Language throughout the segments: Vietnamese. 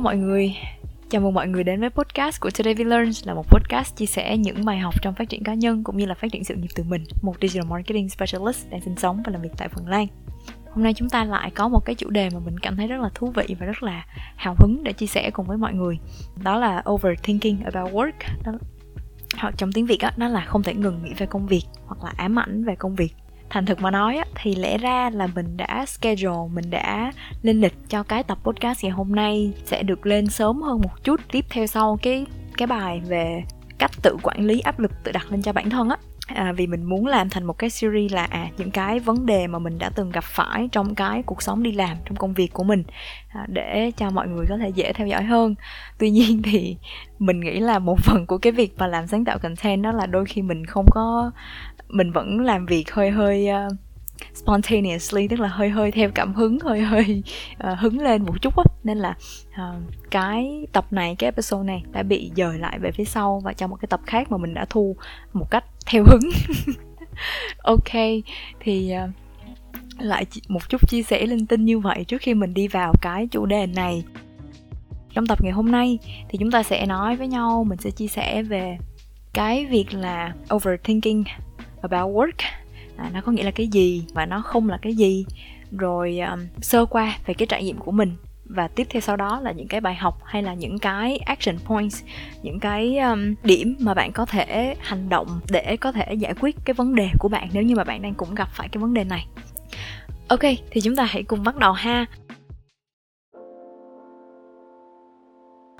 Hello mọi người, chào mừng mọi người đến với podcast của Today We Learn là một podcast chia sẻ những bài học trong phát triển cá nhân cũng như là phát triển sự nghiệp từ mình, một digital marketing specialist đang sinh sống và làm việc tại Phần Lan. Hôm nay chúng ta lại có một cái chủ đề mà mình cảm thấy rất là thú vị và rất là hào hứng để chia sẻ cùng với mọi người. Đó là overthinking about work. Đó, hoặc trong tiếng Việt đó, nó là không thể ngừng nghĩ về công việc hoặc là ám ảnh về công việc thành thực mà nói á, thì lẽ ra là mình đã schedule mình đã lên lịch cho cái tập podcast ngày hôm nay sẽ được lên sớm hơn một chút tiếp theo sau cái cái bài về cách tự quản lý áp lực tự đặt lên cho bản thân á. À, vì mình muốn làm thành một cái series là à những cái vấn đề mà mình đã từng gặp phải trong cái cuộc sống đi làm trong công việc của mình à, để cho mọi người có thể dễ theo dõi hơn. Tuy nhiên thì mình nghĩ là một phần của cái việc mà làm sáng tạo content đó là đôi khi mình không có mình vẫn làm việc hơi hơi uh, spontaneously tức là hơi hơi theo cảm hứng hơi hơi uh, hứng lên một chút á. Nên là uh, cái tập này cái episode này đã bị dời lại về phía sau và trong một cái tập khác mà mình đã thu một cách theo hứng. Ok thì uh, lại một chút chia sẻ linh tinh như vậy trước khi mình đi vào cái chủ đề này. Trong tập ngày hôm nay thì chúng ta sẽ nói với nhau mình sẽ chia sẻ về cái việc là overthinking about work. À, nó có nghĩa là cái gì và nó không là cái gì. Rồi um, sơ qua về cái trải nghiệm của mình. Và tiếp theo sau đó là những cái bài học hay là những cái action points những cái um, điểm mà bạn có thể hành động để có thể giải quyết cái vấn đề của bạn nếu như mà bạn đang cũng gặp phải cái vấn đề này. Ok thì chúng ta hãy cùng bắt đầu ha.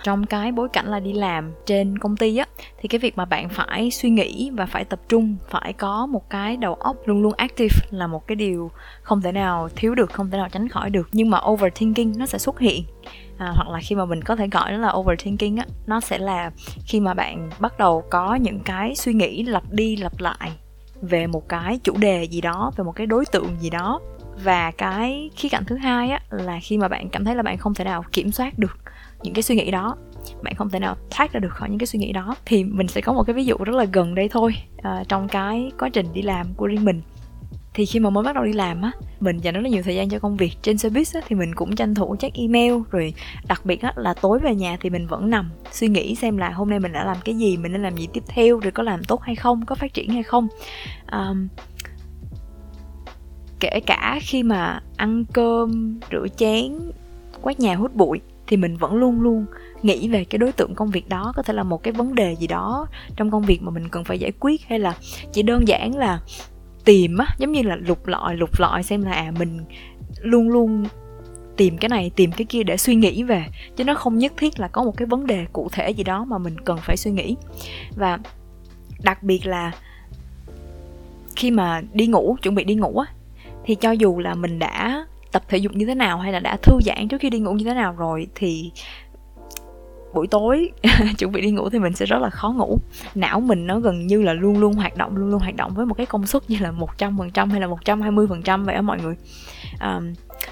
Trong cái bối cảnh là đi làm trên công ty á thì cái việc mà bạn phải suy nghĩ và phải tập trung phải có một cái đầu óc luôn luôn active là một cái điều không thể nào thiếu được không thể nào tránh khỏi được. Nhưng mà overthinking nó sẽ xuất hiện. À, hoặc là khi mà mình có thể gọi nó là overthinking á nó sẽ là khi mà bạn bắt đầu có những cái suy nghĩ lặp đi lặp lại về một cái chủ đề gì đó về một cái đối tượng gì đó. Và cái khía cạnh thứ hai á là khi mà bạn cảm thấy là bạn không thể nào kiểm soát được những cái suy nghĩ đó. Bạn không thể nào thoát ra được khỏi những cái suy nghĩ đó. Thì mình sẽ có một cái ví dụ rất là gần đây thôi uh, trong cái quá trình đi làm của riêng mình. Thì khi mà mới bắt đầu đi làm á mình dành rất là nhiều thời gian cho công việc trên service á, thì mình cũng tranh thủ check email rồi đặc biệt á, là tối về nhà thì mình vẫn nằm suy nghĩ xem là hôm nay mình đã làm cái gì mình nên làm gì tiếp theo rồi có làm tốt hay không có phát triển hay không. Um, kể cả khi mà ăn cơm rửa chén quét nhà hút bụi thì mình vẫn luôn luôn nghĩ về cái đối tượng công việc đó. Có thể là một cái vấn đề gì đó trong công việc mà mình cần phải giải quyết hay là chỉ đơn giản là tìm á, giống như là lục lọi lục lọi xem là à mình luôn luôn tìm cái này, tìm cái kia để suy nghĩ về. Chứ nó không nhất thiết là có một cái vấn đề cụ thể gì đó mà mình cần phải suy nghĩ. Và đặc biệt là khi mà đi ngủ, chuẩn bị đi ngủ á, thì cho dù là mình đã tập thể dục như thế nào hay là đã thư giãn trước khi đi ngủ như thế nào rồi thì buổi tối chuẩn bị đi ngủ thì mình sẽ rất là khó ngủ. Não mình nó gần như là luôn luôn hoạt động luôn luôn hoạt động với một cái công suất như là một trăm phần trăm hay là một trăm hai mươi phần trăm vậy đó mọi người. À,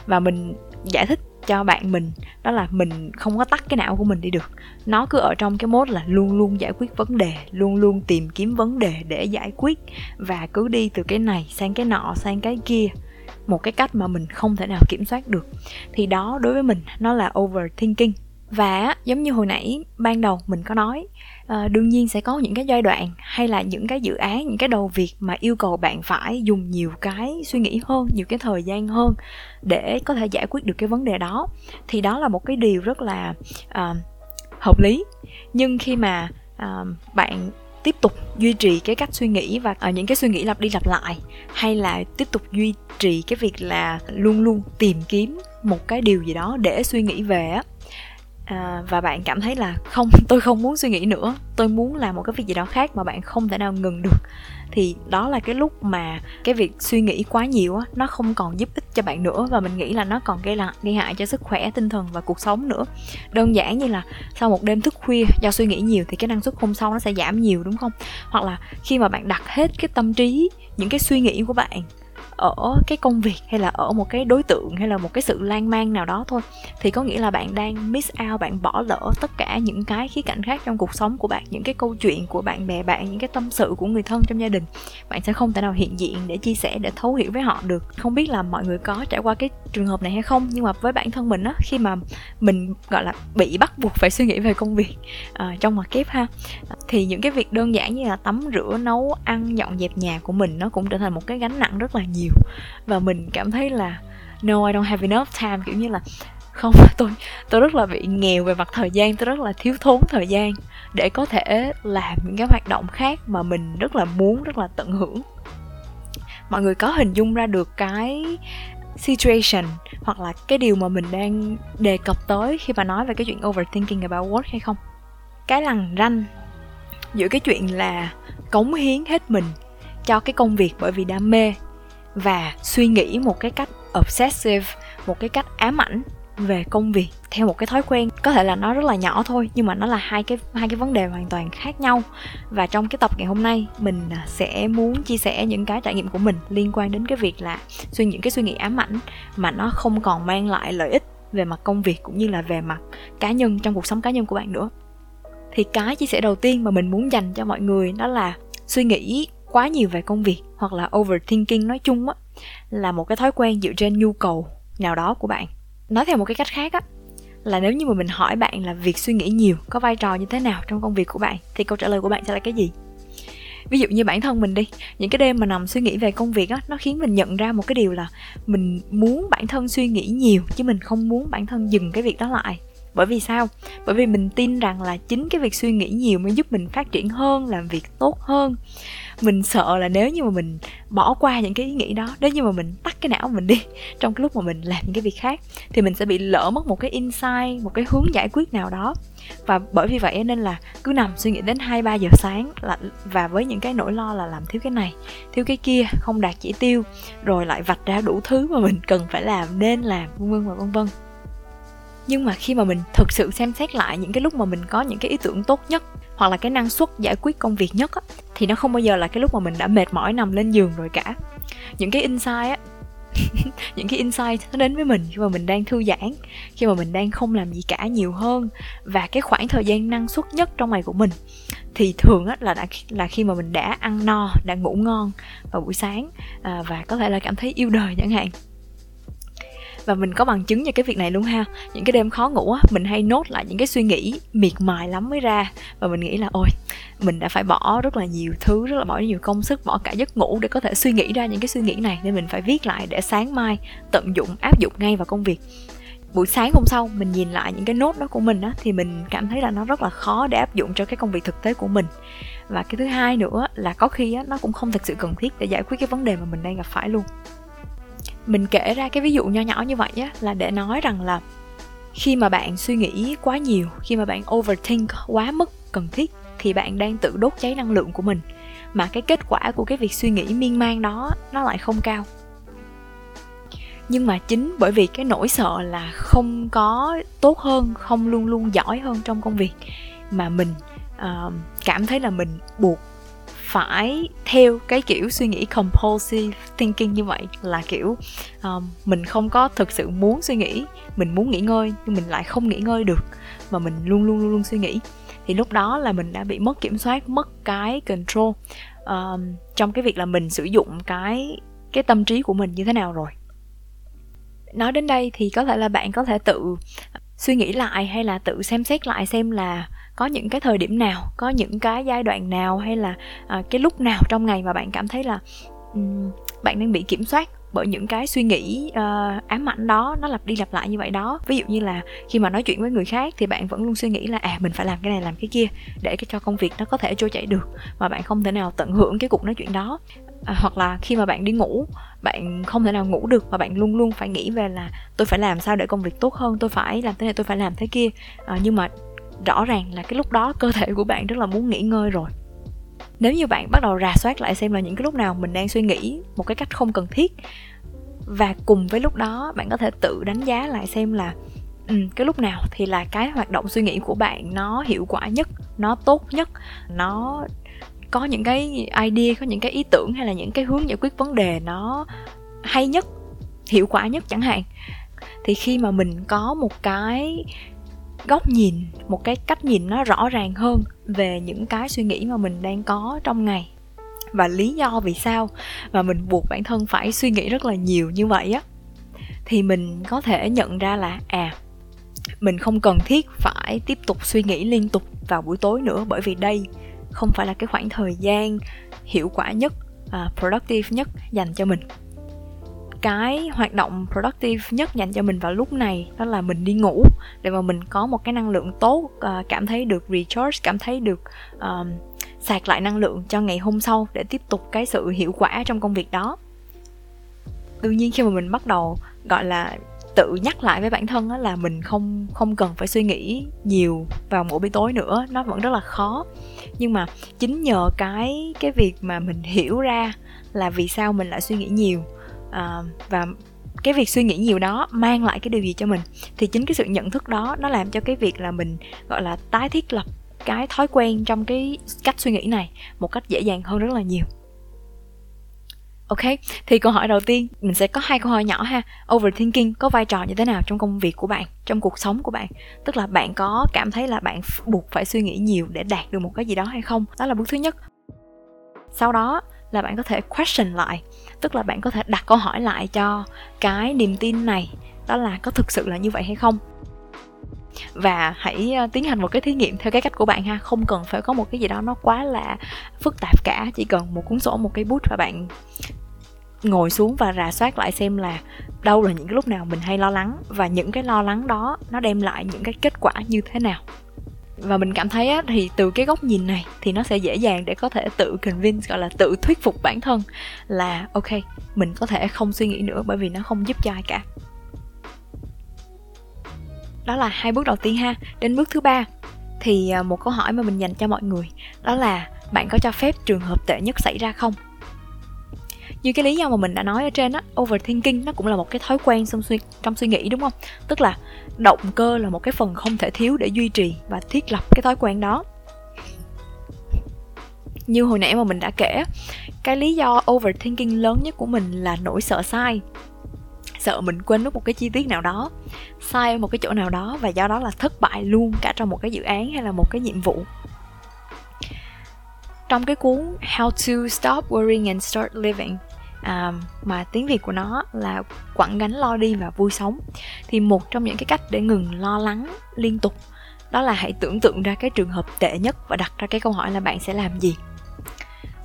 và mình giải thích cho bạn mình đó là mình không có tắt cái não của mình đi được. Nó cứ ở trong cái mốt là luôn luôn giải quyết vấn đề luôn luôn tìm kiếm vấn đề để giải quyết và cứ đi từ cái này sang cái nọ sang cái kia một cái cách mà mình không thể nào kiểm soát được. Thì đó đối với mình nó là overthinking. Và giống như hồi nãy ban đầu mình có nói à, đương nhiên sẽ có những cái giai đoạn hay là những cái dự án những cái đầu việc mà yêu cầu bạn phải dùng nhiều cái suy nghĩ hơn nhiều cái thời gian hơn để có thể giải quyết được cái vấn đề đó. Thì đó là một cái điều rất là uh, hợp lý. Nhưng khi mà uh, bạn tiếp tục duy trì cái cách suy nghĩ và uh, những cái suy nghĩ lặp đi lặp lại hay là tiếp tục duy trì cái việc là luôn luôn tìm kiếm một cái điều gì đó để suy nghĩ về á? À, và bạn cảm thấy là không tôi không muốn suy nghĩ nữa. Tôi muốn làm một cái việc gì đó khác mà bạn không thể nào ngừng được. Thì đó là cái lúc mà cái việc suy nghĩ quá nhiều á nó không còn giúp ích cho bạn nữa. Và mình nghĩ là nó còn gây là gây hại cho sức khỏe tinh thần và cuộc sống nữa. Đơn giản như là sau một đêm thức khuya do suy nghĩ nhiều thì cái năng suất hôm sau nó sẽ giảm nhiều đúng không? Hoặc là khi mà bạn đặt hết cái tâm trí những cái suy nghĩ của bạn ở cái công việc hay là ở một cái đối tượng hay là một cái sự lan man nào đó thôi thì có nghĩa là bạn đang miss out bạn bỏ lỡ tất cả những cái khía cạnh khác trong cuộc sống của bạn những cái câu chuyện của bạn bè bạn những cái tâm sự của người thân trong gia đình. Bạn sẽ không thể nào hiện diện để chia sẻ để thấu hiểu với họ được. Không biết là mọi người có trải qua cái trường hợp này hay không nhưng mà với bản thân mình á khi mà mình gọi là bị bắt buộc phải suy nghĩ về công việc à, trong mặt kép ha thì những cái việc đơn giản như là tắm rửa nấu ăn dọn dẹp nhà của mình nó cũng trở thành một cái gánh nặng rất là nhiều và mình cảm thấy là, no, I don't have enough time. Kiểu như là, không, tôi tôi rất là bị nghèo về mặt thời gian, tôi rất là thiếu thốn thời gian để có thể làm những cái hoạt động khác mà mình rất là muốn, rất là tận hưởng. Mọi người có hình dung ra được cái situation hoặc là cái điều mà mình đang đề cập tới khi mà nói về cái chuyện overthinking about work hay không? Cái lằn ranh giữa cái chuyện là cống hiến hết mình cho cái công việc bởi vì đam mê và suy nghĩ một cái cách obsessive, một cái cách ám ảnh về công việc theo một cái thói quen. Có thể là nó rất là nhỏ thôi, nhưng mà nó là hai cái hai cái vấn đề hoàn toàn khác nhau. Và trong cái tập ngày hôm nay, mình à, sẽ muốn chia sẻ những cái trải nghiệm của mình liên quan đến cái việc là suy những cái suy nghĩ ám ảnh mà nó không còn mang lại lợi ích về mặt công việc cũng như là về mặt cá nhân, trong cuộc sống cá nhân của bạn nữa. Thì cái chia sẻ đầu tiên mà mình muốn dành cho mọi người đó là suy nghĩ quá nhiều về công việc hoặc là overthinking nói chung á, là một cái thói quen dựa trên nhu cầu nào đó của bạn. Nói theo một cái cách khác á, là nếu như mà mình hỏi bạn là việc suy nghĩ nhiều có vai trò như thế nào trong công việc của bạn, thì câu trả lời của bạn sẽ là cái gì? Ví dụ như bản thân mình đi, những cái đêm mà nằm suy nghĩ về công việc á, nó khiến mình nhận ra một cái điều là mình muốn bản thân suy nghĩ nhiều chứ mình không muốn bản thân dừng cái việc đó lại. Bởi vì sao? Bởi vì mình tin rằng là chính cái việc suy nghĩ nhiều mới giúp mình phát triển hơn, làm việc tốt hơn mình sợ là nếu như mà mình bỏ qua những cái ý nghĩ đó, nếu như mà mình tắt cái não mình đi, trong cái lúc mà mình làm những cái việc khác, thì mình sẽ bị lỡ mất một cái insight, một cái hướng giải quyết nào đó. Và bởi vì vậy nên là cứ nằm suy nghĩ đến hai ba giờ sáng là, và với những cái nỗi lo là làm thiếu cái này, thiếu cái kia, không đạt chỉ tiêu, rồi lại vạch ra đủ thứ mà mình cần phải làm, nên làm, vân vân và vân vân. Nhưng mà khi mà mình thực sự xem xét lại những cái lúc mà mình có những cái ý tưởng tốt nhất hoặc là cái năng suất giải quyết công việc nhất á, thì nó không bao giờ là cái lúc mà mình đã mệt mỏi nằm lên giường rồi cả. Những cái insight á những cái insight nó đến với mình khi mà mình đang thư giãn khi mà mình đang không làm gì cả nhiều hơn và cái khoảng thời gian năng suất nhất trong ngày của mình thì thường á là đã là khi mà mình đã ăn no đã ngủ ngon vào buổi sáng à, và có thể là cảm thấy yêu đời chẳng hạn và mình có bằng chứng cho cái việc này luôn ha. Những cái đêm khó ngủ á, mình hay nốt lại những cái suy nghĩ miệt mài lắm mới ra. Và mình nghĩ là, ôi, mình đã phải bỏ rất là nhiều thứ, rất là bỏ nhiều công sức, bỏ cả giấc ngủ để có thể suy nghĩ ra những cái suy nghĩ này. Nên mình phải viết lại để sáng mai tận dụng, áp dụng ngay vào công việc. Buổi sáng hôm sau, mình nhìn lại những cái nốt đó của mình á, thì mình cảm thấy là nó rất là khó để áp dụng cho cái công việc thực tế của mình. Và cái thứ hai nữa là có khi á, nó cũng không thực sự cần thiết để giải quyết cái vấn đề mà mình đang gặp phải luôn mình kể ra cái ví dụ nho nhỏ như vậy á là để nói rằng là khi mà bạn suy nghĩ quá nhiều khi mà bạn overthink quá mức cần thiết thì bạn đang tự đốt cháy năng lượng của mình. Mà cái kết quả của cái việc suy nghĩ miên man đó nó lại không cao. Nhưng mà chính bởi vì cái nỗi sợ là không có tốt hơn không luôn luôn giỏi hơn trong công việc mà mình uh, cảm thấy là mình buộc phải theo cái kiểu suy nghĩ compulsive thinking như vậy là kiểu um, mình không có thực sự muốn suy nghĩ mình muốn nghỉ ngơi nhưng mình lại không nghỉ ngơi được mà mình luôn luôn luôn luôn suy nghĩ. Thì lúc đó là mình đã bị mất kiểm soát mất cái control um, trong cái việc là mình sử dụng cái cái tâm trí của mình như thế nào rồi. Nói đến đây thì có thể là bạn có thể tự suy nghĩ lại hay là tự xem xét lại xem là có những cái thời điểm nào có những cái giai đoạn nào hay là à, cái lúc nào trong ngày mà bạn cảm thấy là um, bạn đang bị kiểm soát bởi những cái suy nghĩ uh, ám ảnh đó nó lặp đi lặp lại như vậy đó? Ví dụ như là khi mà nói chuyện với người khác thì bạn vẫn luôn suy nghĩ là à mình phải làm cái này làm cái kia để cho công việc nó có thể trôi chảy được mà bạn không thể nào tận hưởng cái cuộc nói chuyện đó. À, hoặc là khi mà bạn đi ngủ bạn không thể nào ngủ được và bạn luôn luôn phải nghĩ về là tôi phải làm sao để công việc tốt hơn tôi phải làm thế này tôi phải làm thế kia. À, nhưng mà rõ ràng là cái lúc đó cơ thể của bạn rất là muốn nghỉ ngơi rồi. Nếu như bạn bắt đầu rà soát lại xem là những cái lúc nào mình đang suy nghĩ một cái cách không cần thiết và cùng với lúc đó bạn có thể tự đánh giá lại xem là ừ, cái lúc nào thì là cái hoạt động suy nghĩ của bạn nó hiệu quả nhất nó tốt nhất nó có những cái idea có những cái ý tưởng hay là những cái hướng giải quyết vấn đề nó hay nhất hiệu quả nhất chẳng hạn. Thì khi mà mình có một cái góc nhìn một cái cách nhìn nó rõ ràng hơn về những cái suy nghĩ mà mình đang có trong ngày. Và lý do vì sao mà mình buộc bản thân phải suy nghĩ rất là nhiều như vậy á thì mình có thể nhận ra là à mình không cần thiết phải tiếp tục suy nghĩ liên tục vào buổi tối nữa bởi vì đây không phải là cái khoảng thời gian hiệu quả nhất uh, productive nhất dành cho mình cái hoạt động productive nhất dành cho mình vào lúc này đó là mình đi ngủ để mà mình có một cái năng lượng tốt uh, cảm thấy được recharge cảm thấy được uh, sạc lại năng lượng cho ngày hôm sau để tiếp tục cái sự hiệu quả trong công việc đó. Tự nhiên khi mà mình bắt đầu gọi là tự nhắc lại với bản thân là mình không không cần phải suy nghĩ nhiều vào mỗi buổi tối nữa nó vẫn rất là khó. Nhưng mà chính nhờ cái cái việc mà mình hiểu ra là vì sao mình lại suy nghĩ nhiều à, và cái việc suy nghĩ nhiều đó mang lại cái điều gì cho mình thì chính cái sự nhận thức đó nó làm cho cái việc là mình gọi là tái thiết lập cái thói quen trong cái cách suy nghĩ này một cách dễ dàng hơn rất là nhiều Ok, thì câu hỏi đầu tiên mình sẽ có hai câu hỏi nhỏ ha. Overthinking có vai trò như thế nào trong công việc của bạn, trong cuộc sống của bạn? Tức là bạn có cảm thấy là bạn buộc phải suy nghĩ nhiều để đạt được một cái gì đó hay không? Đó là bước thứ nhất. Sau đó là bạn có thể question lại, tức là bạn có thể đặt câu hỏi lại cho cái niềm tin này, đó là có thực sự là như vậy hay không? Và hãy ờ, tiến hành một cái thí nghiệm theo cái cách của bạn ha. Không cần phải có một cái gì đó nó quá là phức tạp cả, chỉ cần một cuốn sổ, một cái bút và bạn ngồi xuống và rà soát lại xem là đâu là những cái lúc nào mình hay lo lắng và những cái lo lắng đó nó đem lại những cái kết quả như thế nào và mình cảm thấy á, thì từ cái góc nhìn này thì nó sẽ dễ dàng để có thể tự convince gọi là tự thuyết phục bản thân là ok mình có thể không suy nghĩ nữa bởi vì nó không giúp cho ai cả. Đó là hai bước đầu tiên ha. Đến bước thứ ba thì à, một câu hỏi mà mình dành cho mọi người đó là bạn có cho phép trường hợp tệ nhất xảy ra không? Như cái lý do mà mình đã nói ở trên á, overthinking nó cũng là một cái thói quen trong suy trong suy nghĩ, đúng không? Tức là động cơ là một cái phần không thể thiếu để duy trì và thiết lập cái thói quen đó. Như hồi nãy mà mình đã kể cái lý do overthinking lớn nhất của mình là nỗi sợ sai. Sợ mình quên mất một cái chi tiết nào đó, sai ở một cái chỗ nào đó và do đó là thất bại luôn cả trong một cái dự án hay là một cái nhiệm vụ trong cái cuốn How to Stop Worrying and Start Living à, mà tiếng Việt của nó là quẳng gánh lo đi và vui sống. Thì một trong những cái cách để ngừng lo lắng liên tục đó là hãy tưởng tượng ra cái trường hợp tệ nhất và đặt ra cái câu hỏi là bạn sẽ làm gì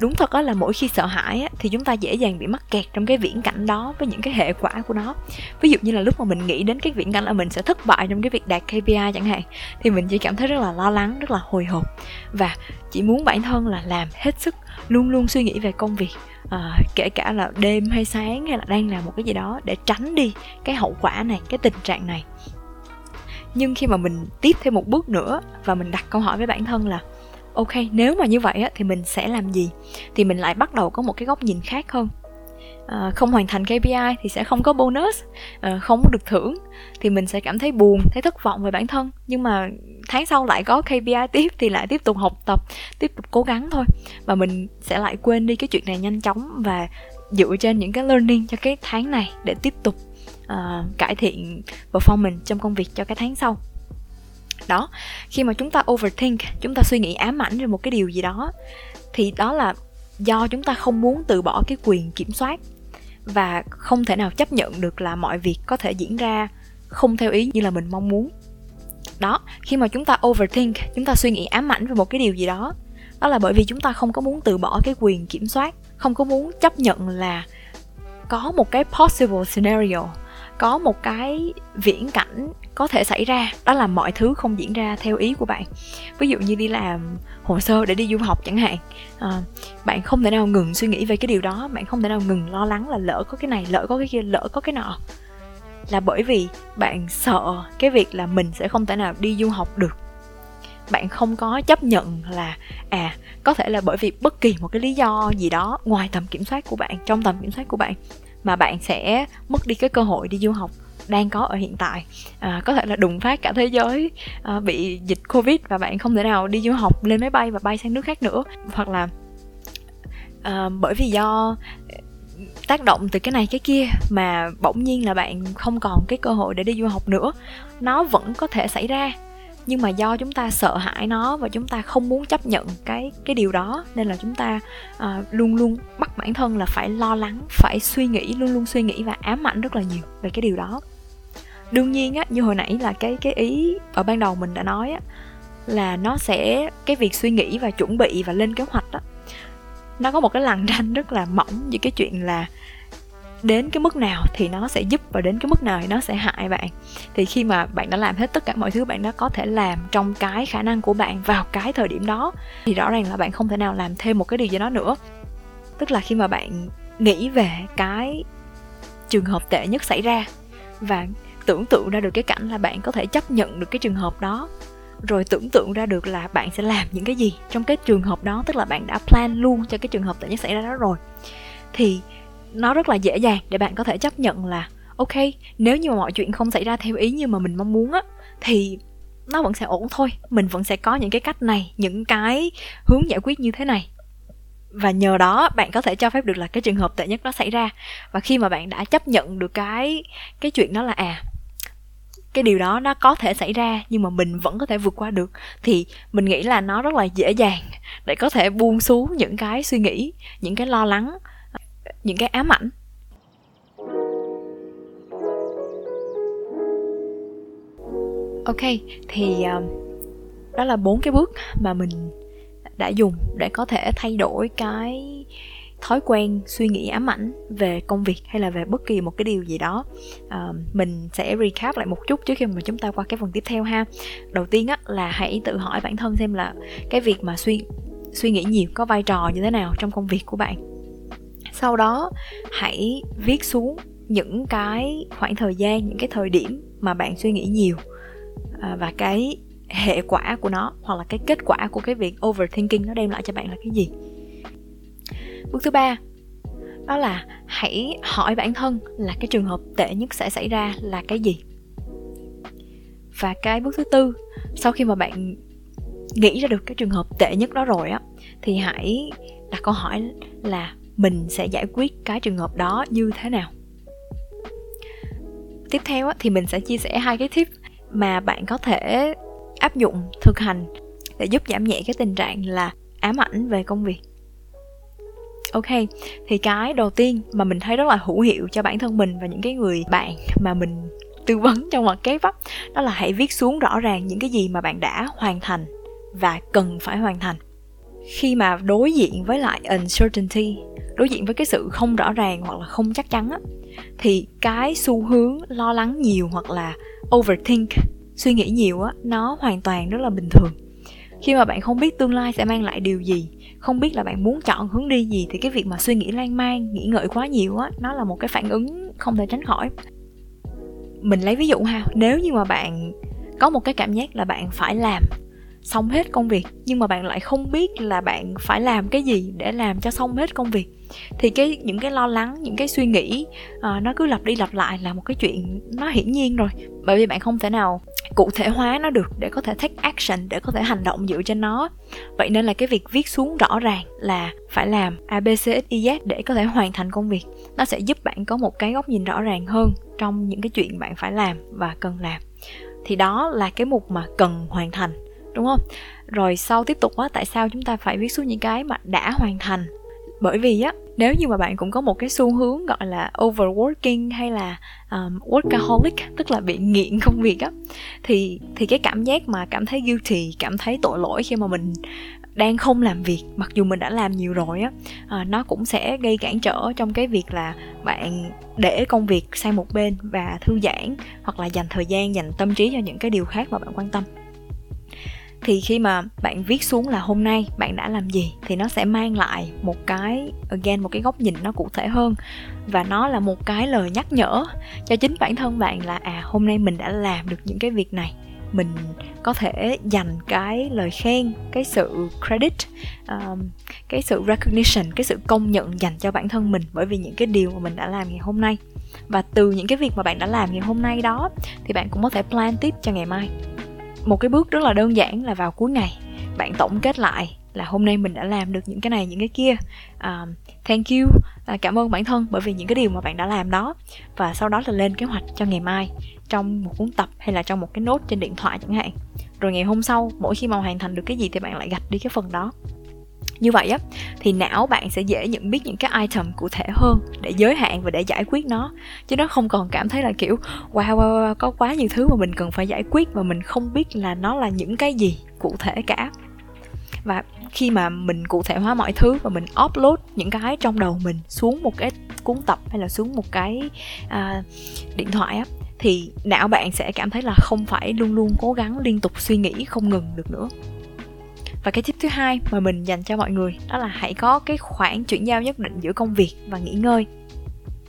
đúng thật đó là mỗi khi sợ hãi á, thì chúng ta dễ dàng bị mắc kẹt trong cái viễn cảnh đó với những cái hệ quả của nó. Ví dụ như là lúc mà mình nghĩ đến cái viễn cảnh là mình sẽ thất bại trong cái việc đạt KPI chẳng hạn thì mình chỉ cảm thấy rất là lo lắng rất là hồi hộp. Và chỉ muốn bản thân là làm hết sức luôn luôn suy nghĩ về công việc à, kể cả là đêm hay sáng hay là đang làm một cái gì đó để tránh đi cái hậu quả này cái tình trạng này. Nhưng khi mà mình tiếp thêm một bước nữa và mình đặt câu hỏi với bản thân là ok nếu mà như vậy á, thì mình sẽ làm gì? Thì mình lại bắt đầu có một cái góc nhìn khác hơn. À, không hoàn thành KPI thì sẽ không có bonus à, không được thưởng. Thì mình sẽ cảm thấy buồn thấy thất vọng về bản thân. Nhưng mà tháng sau lại có KPI tiếp thì lại tiếp tục học tập tiếp tục cố gắng thôi. Và mình sẽ lại quên đi cái chuyện này nhanh chóng và dựa trên những cái learning cho cái tháng này để tiếp tục uh, cải thiện performance trong công việc cho cái tháng sau đó, khi mà chúng ta overthink, chúng ta suy nghĩ ám ảnh về một cái điều gì đó, thì đó là do chúng ta không muốn từ bỏ cái quyền kiểm soát và không thể nào chấp nhận được là mọi việc có thể diễn ra không theo ý như là mình mong muốn. Đó, khi mà chúng ta overthink, chúng ta suy nghĩ ám ảnh về một cái điều gì đó đó là bởi vì chúng ta không có muốn từ bỏ cái quyền kiểm soát, không có muốn chấp nhận là có một cái possible scenario có một cái viễn cảnh có thể xảy ra đó là mọi thứ không diễn ra theo ý của bạn. Ví dụ như đi làm hồ sơ để đi du học chẳng hạn à, bạn không thể nào ngừng suy nghĩ về cái điều đó bạn không thể nào ngừng lo lắng là lỡ có cái này lỡ có cái kia lỡ có cái nọ. Là bởi vì bạn sợ cái việc là mình sẽ không thể nào đi du học được. Bạn không có chấp nhận là à có thể là bởi vì bất kỳ một cái lý do gì đó ngoài tầm kiểm soát của bạn trong tầm kiểm soát của bạn mà bạn sẽ mất đi cái cơ hội đi du học đang có ở hiện tại. À, có thể là đùng phát cả thế giới à, bị dịch covid và bạn không thể nào đi du học lên máy bay và bay sang nước khác nữa. Hoặc là à, bởi vì do tác động từ cái này cái kia mà bỗng nhiên là bạn không còn cái cơ hội để đi du học nữa. Nó vẫn có thể xảy ra nhưng mà do chúng ta sợ hãi nó và chúng ta không muốn chấp nhận cái cái điều đó nên là chúng ta uh, luôn luôn bắt bản thân là phải lo lắng phải suy nghĩ luôn luôn suy nghĩ và ám ảnh rất là nhiều về cái điều đó. Đương nhiên á như hồi nãy là cái cái ý ở ban đầu mình đã nói á là nó sẽ cái việc suy nghĩ và chuẩn bị và lên kế hoạch á nó có một cái lằn ranh rất là mỏng giữa cái chuyện là đến cái mức nào thì nó sẽ giúp và đến cái mức nào thì nó sẽ hại bạn. Thì khi mà bạn đã làm hết tất cả mọi thứ bạn đã có thể làm trong cái khả năng của bạn vào cái thời điểm đó, thì rõ ràng là bạn không thể nào làm thêm một cái điều gì đó nữa. Tức là khi mà bạn nghĩ về cái trường hợp tệ nhất xảy ra và tưởng tượng ra được cái cảnh là bạn có thể chấp nhận được cái trường hợp đó, rồi tưởng tượng ra được là bạn sẽ làm những cái gì trong cái trường hợp đó, tức là bạn đã plan luôn cho cái trường hợp tệ nhất xảy ra đó rồi, thì nó rất là dễ dàng để bạn có thể chấp nhận là, ok, nếu như mà mọi chuyện không xảy ra theo ý như mà mình mong muốn á, thì nó vẫn sẽ ổn thôi. Mình vẫn sẽ có những cái cách này, những cái hướng giải quyết như thế này. Và nhờ đó, bạn có thể cho phép được là cái trường hợp tệ nhất nó xảy ra. Và khi mà bạn đã chấp nhận được cái cái chuyện đó là à cái điều đó nó có thể xảy ra nhưng mà mình vẫn có thể vượt qua được, thì mình nghĩ là nó rất là dễ dàng để có thể buông xuống những cái suy nghĩ, những cái lo lắng những cái ám ảnh. Ok thì uh, đó là bốn cái bước mà mình đã dùng để có thể thay đổi cái thói quen suy nghĩ ám ảnh về công việc hay là về bất kỳ một cái điều gì đó. À, mình sẽ recap lại một chút trước khi mà chúng ta qua cái phần tiếp theo ha. Đầu tiên á là hãy tự hỏi bản thân xem là cái việc mà suy suy nghĩ nhiều có vai trò như thế nào trong công việc của bạn sau đó, hãy viết xuống những cái khoảng thời gian, những cái thời điểm mà bạn suy nghĩ nhiều à, và cái hệ quả của nó hoặc là cái kết quả của cái việc overthinking nó đem lại cho bạn là cái gì. Bước thứ ba, đó là hãy hỏi bản thân là cái trường hợp tệ nhất sẽ xảy ra là cái gì? Và cái bước thứ tư, sau khi mà bạn nghĩ ra được cái trường hợp tệ nhất đó rồi á, thì hãy đặt câu hỏi là mình sẽ giải quyết cái trường hợp đó như thế nào. Tiếp theo thì mình sẽ chia sẻ hai cái tip mà bạn có thể áp dụng, thực hành để giúp giảm nhẹ cái tình trạng là ám ảnh về công việc. Ok, thì cái đầu tiên mà mình thấy rất là hữu hiệu cho bản thân mình và những cái người bạn mà mình tư vấn trong mặt kép vấp đó là hãy viết xuống rõ ràng những cái gì mà bạn đã hoàn thành và cần phải hoàn thành khi mà đối diện với lại uncertainty, đối diện với cái sự không rõ ràng hoặc là không chắc chắn á, thì cái xu hướng lo lắng nhiều hoặc là overthink, suy nghĩ nhiều á, nó hoàn toàn rất là bình thường. Khi mà bạn không biết tương lai sẽ mang lại điều gì, không biết là bạn muốn chọn hướng đi gì, thì cái việc mà suy nghĩ lan man, nghĩ ngợi quá nhiều á, nó là một cái phản ứng không thể tránh khỏi. Mình lấy ví dụ ha, nếu như mà bạn có một cái cảm giác là bạn phải làm xong hết công việc. Nhưng mà bạn lại không biết là bạn phải làm cái gì để làm cho xong hết công việc. Thì cái những cái lo lắng những cái suy nghĩ uh, nó cứ lặp đi lặp lại là một cái chuyện nó hiển nhiên rồi. Bởi vì bạn không thể nào cụ thể hóa nó được để có thể take action để có thể hành động dựa trên nó. Vậy nên là cái việc viết xuống rõ ràng là phải làm a b c để có thể hoàn thành công việc. Nó sẽ giúp bạn có một cái góc nhìn rõ ràng hơn trong những cái chuyện bạn phải làm và cần làm. Thì đó là cái mục mà cần hoàn thành đúng không? Rồi sau tiếp tục á tại sao chúng ta phải viết xuống những cái mà đã hoàn thành? Bởi vì á nếu như mà bạn cũng có một cái xu hướng gọi là overworking hay là um, workaholic tức là bị nghiện công việc á thì thì cái cảm giác mà cảm thấy guilty cảm thấy tội lỗi khi mà mình đang không làm việc mặc dù mình đã làm nhiều rồi á à, nó cũng sẽ gây cản trở trong cái việc là bạn để công việc sang một bên và thư giãn hoặc là dành thời gian dành tâm trí cho những cái điều khác mà bạn quan tâm thì khi mà bạn viết xuống là hôm nay bạn đã làm gì thì nó sẽ mang lại một cái again một cái góc nhìn nó cụ thể hơn. Và nó là một cái lời nhắc nhở cho chính bản thân bạn là à hôm nay mình đã làm được những cái việc này. Mình có thể dành cái lời khen cái sự credit um, cái sự recognition cái sự công nhận dành cho bản thân mình bởi vì những cái điều mà mình đã làm ngày hôm nay. Và từ những cái việc mà bạn đã làm ngày hôm nay đó thì bạn cũng có thể plan tiếp cho ngày mai một cái bước rất là đơn giản là vào cuối ngày. Bạn tổng kết lại là hôm nay mình đã làm được những cái này những cái kia. Uh, thank you uh, cảm ơn bản thân bởi vì những cái điều mà bạn đã làm đó. Và sau đó là lên kế hoạch cho ngày mai trong một cuốn tập hay là trong một cái nốt trên điện thoại chẳng hạn. Rồi ngày hôm sau mỗi khi mà hoàn thành được cái gì thì bạn lại gạch đi cái phần đó như vậy á thì não bạn sẽ dễ nhận biết những cái item cụ thể hơn để giới hạn và để giải quyết nó. Chứ nó không còn cảm thấy là kiểu wow, wow, wow có quá nhiều thứ mà mình cần phải giải quyết và mình không biết là nó là những cái gì cụ thể cả. Và khi mà mình cụ thể hóa mọi thứ và mình upload những cái trong đầu mình xuống một cái cuốn tập hay là xuống một cái uh, điện thoại á thì não bạn sẽ cảm thấy là không phải luôn luôn cố gắng liên tục suy nghĩ không ngừng được nữa và cái tip thứ hai mà mình dành cho mọi người đó là hãy có cái khoảng chuyển giao nhất định giữa công việc và nghỉ ngơi.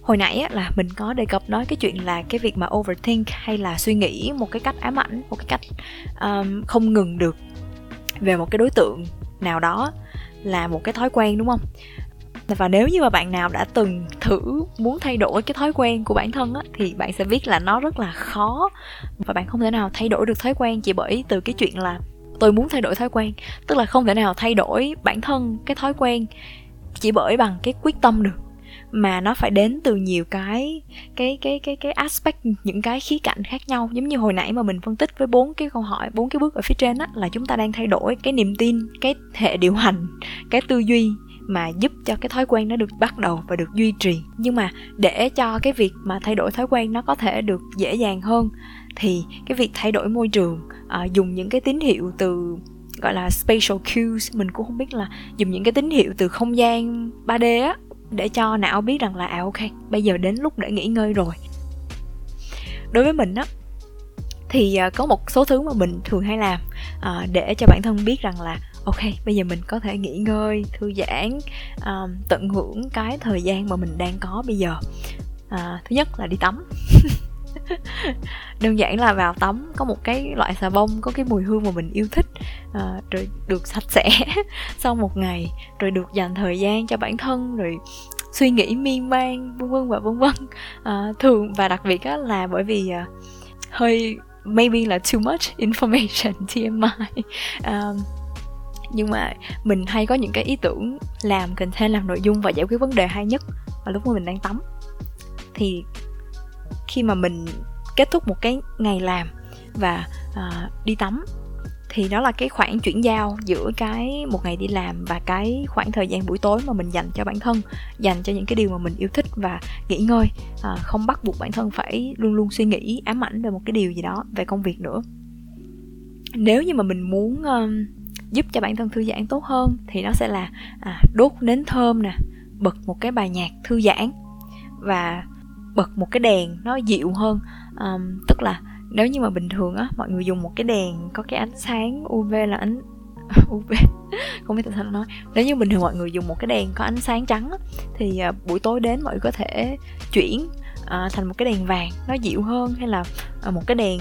Hồi nãy á, là mình có đề cập nói cái chuyện là cái việc mà overthink hay là suy nghĩ một cái cách ám ảnh một cái cách um, không ngừng được về một cái đối tượng nào đó là một cái thói quen đúng không? Và nếu như mà bạn nào đã từng thử muốn thay đổi cái thói quen của bản thân á thì bạn sẽ biết là nó rất là khó và bạn không thể nào thay đổi được thói quen chỉ bởi từ cái chuyện là tôi muốn thay đổi thói quen, tức là không thể nào thay đổi bản thân cái thói quen chỉ bởi bằng cái quyết tâm được. Mà nó phải đến từ nhiều cái cái cái cái cái aspect, những cái khía cạnh khác nhau. Giống như hồi nãy mà mình phân tích với bốn cái câu hỏi, bốn cái bước ở phía trên á, là chúng ta đang thay đổi cái niềm tin, cái hệ điều hành, cái tư duy mà giúp cho cái thói quen nó được bắt đầu và được duy trì. Nhưng mà để cho cái việc mà thay đổi thói quen nó có thể được dễ dàng hơn thì cái việc thay đổi môi trường à, dùng những cái tín hiệu từ gọi là spatial cues mình cũng không biết là dùng những cái tín hiệu từ không gian 3D á để cho não biết rằng là à ok bây giờ đến lúc để nghỉ ngơi rồi. Đối với mình á thì à, có một số thứ mà mình thường hay làm à, để cho bản thân biết rằng là ok bây giờ mình có thể nghỉ ngơi thư giãn um, tận hưởng cái thời gian mà mình đang có bây giờ. À, thứ nhất là đi tắm. Đơn giản là vào tắm có một cái loại xà bông có cái mùi hương mà mình yêu thích à, rồi được sạch sẽ sau một ngày rồi được dành thời gian cho bản thân rồi suy nghĩ miên man vân vân và vân vân. À, thường và đặc biệt á là bởi vì à, hơi maybe là too much information TMI um, nhưng mà mình hay có những cái ý tưởng làm content làm nội dung và giải quyết vấn đề hay nhất vào lúc mà mình đang tắm. Thì khi mà mình kết thúc một cái ngày làm và uh, đi tắm thì đó là cái khoảng chuyển giao giữa cái một ngày đi làm và cái khoảng thời gian buổi tối mà mình dành cho bản thân dành cho những cái điều mà mình yêu thích và nghỉ ngơi. À, không bắt buộc bản thân phải luôn luôn suy nghĩ ám ảnh về một cái điều gì đó về công việc nữa. Nếu như mà mình muốn uh, giúp cho bản thân thư giãn tốt hơn thì nó sẽ là à, đốt nến thơm nè bật một cái bài nhạc thư giãn và bật một cái đèn nó dịu hơn. À, tức là nếu như mà bình thường á mọi người dùng một cái đèn có cái ánh sáng UV là ánh UV không biết tại sao nói. Nếu như bình thường mọi người dùng một cái đèn có ánh sáng trắng á, thì à, buổi tối đến mọi người có thể chuyển à, thành một cái đèn vàng nó dịu hơn hay là à, một cái đèn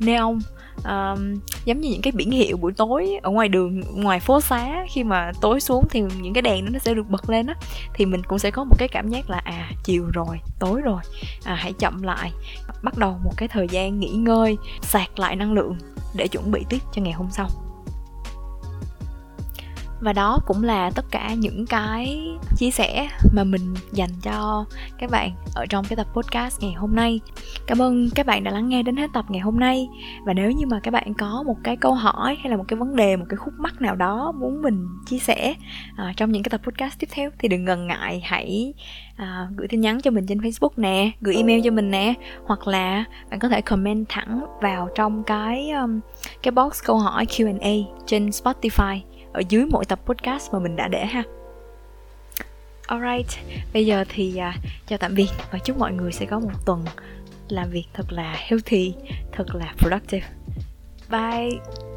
neon um, giống như những cái biển hiệu buổi tối ở ngoài đường ngoài phố xá khi mà tối xuống thì những cái đèn đó nó sẽ được bật lên á thì mình cũng sẽ có một cái cảm giác là à chiều rồi tối rồi. À, hãy chậm lại bắt đầu một cái thời gian nghỉ ngơi sạc lại năng lượng để chuẩn bị tiếp cho ngày hôm sau và đó cũng là tất cả những cái chia sẻ mà mình dành cho các bạn ở trong cái tập podcast ngày hôm nay. Cảm ơn các bạn đã lắng nghe đến hết tập ngày hôm nay. Và nếu như mà các bạn có một cái câu hỏi hay là một cái vấn đề một cái khúc mắc nào đó muốn mình chia sẻ uh, trong những cái tập podcast tiếp theo thì đừng ngần ngại hãy uh, gửi tin nhắn cho mình trên facebook nè gửi email cho mình nè hoặc là bạn có thể comment thẳng vào trong cái um, cái box câu hỏi Q&A trên Spotify ở dưới mỗi tập podcast mà mình đã để ha Alright, bây giờ thì uh, chào tạm biệt và chúc mọi người sẽ có một tuần làm việc thật là healthy, thật là productive. Bye!